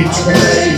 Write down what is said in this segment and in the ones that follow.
It's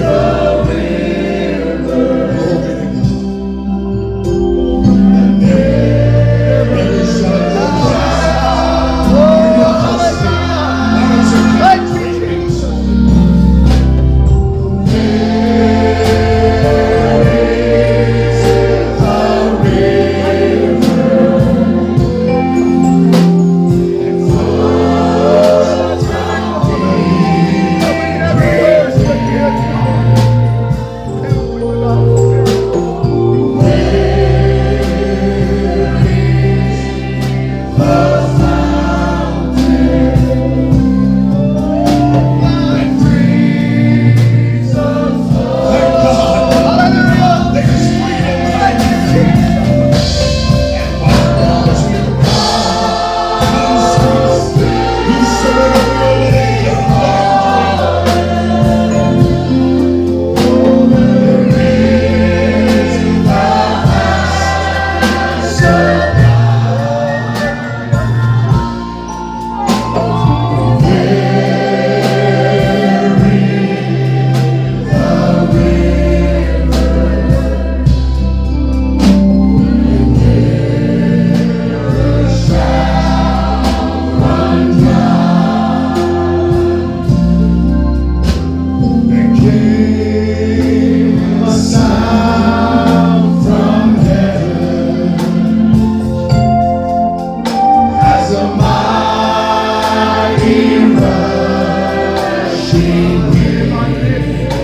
Lord. sing.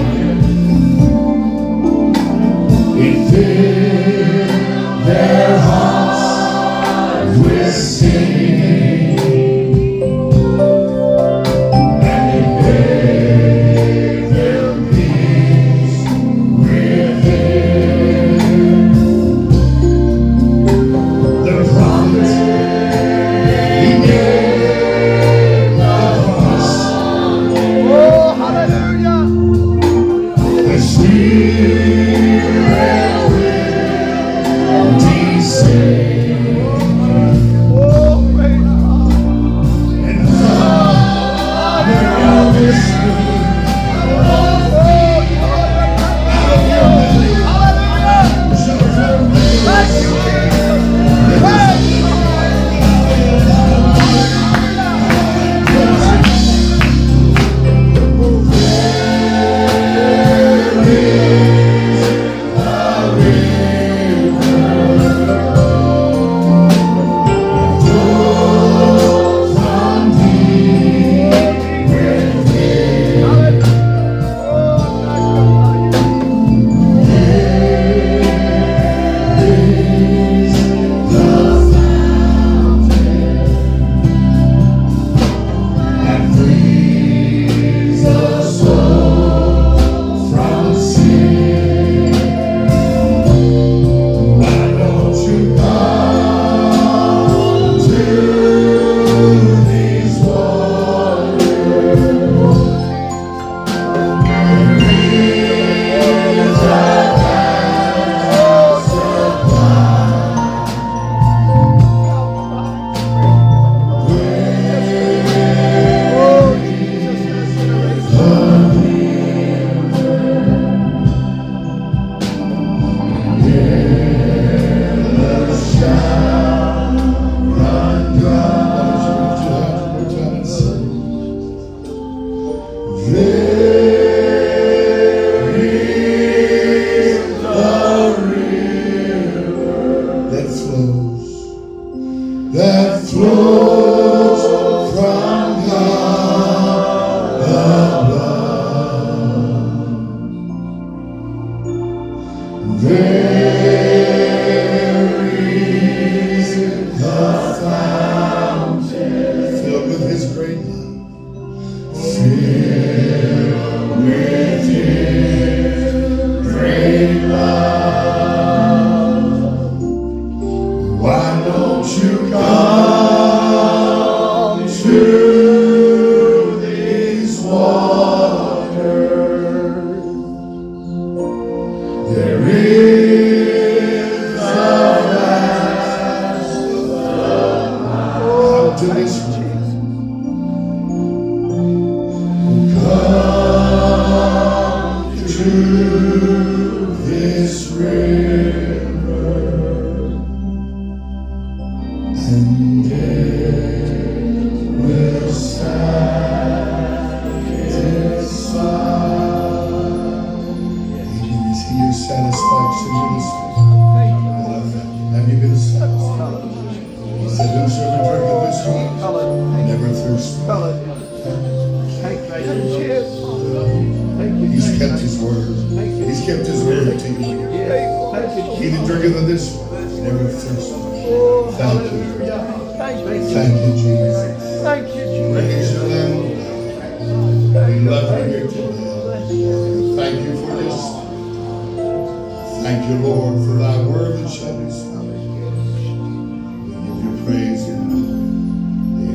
He that drinketh of this never thirst. Thank you. Thank you, Jesus. Thank you, Jesus. Praise. We love you today. Thank you for this. Thank you, Lord, for thy word that shall be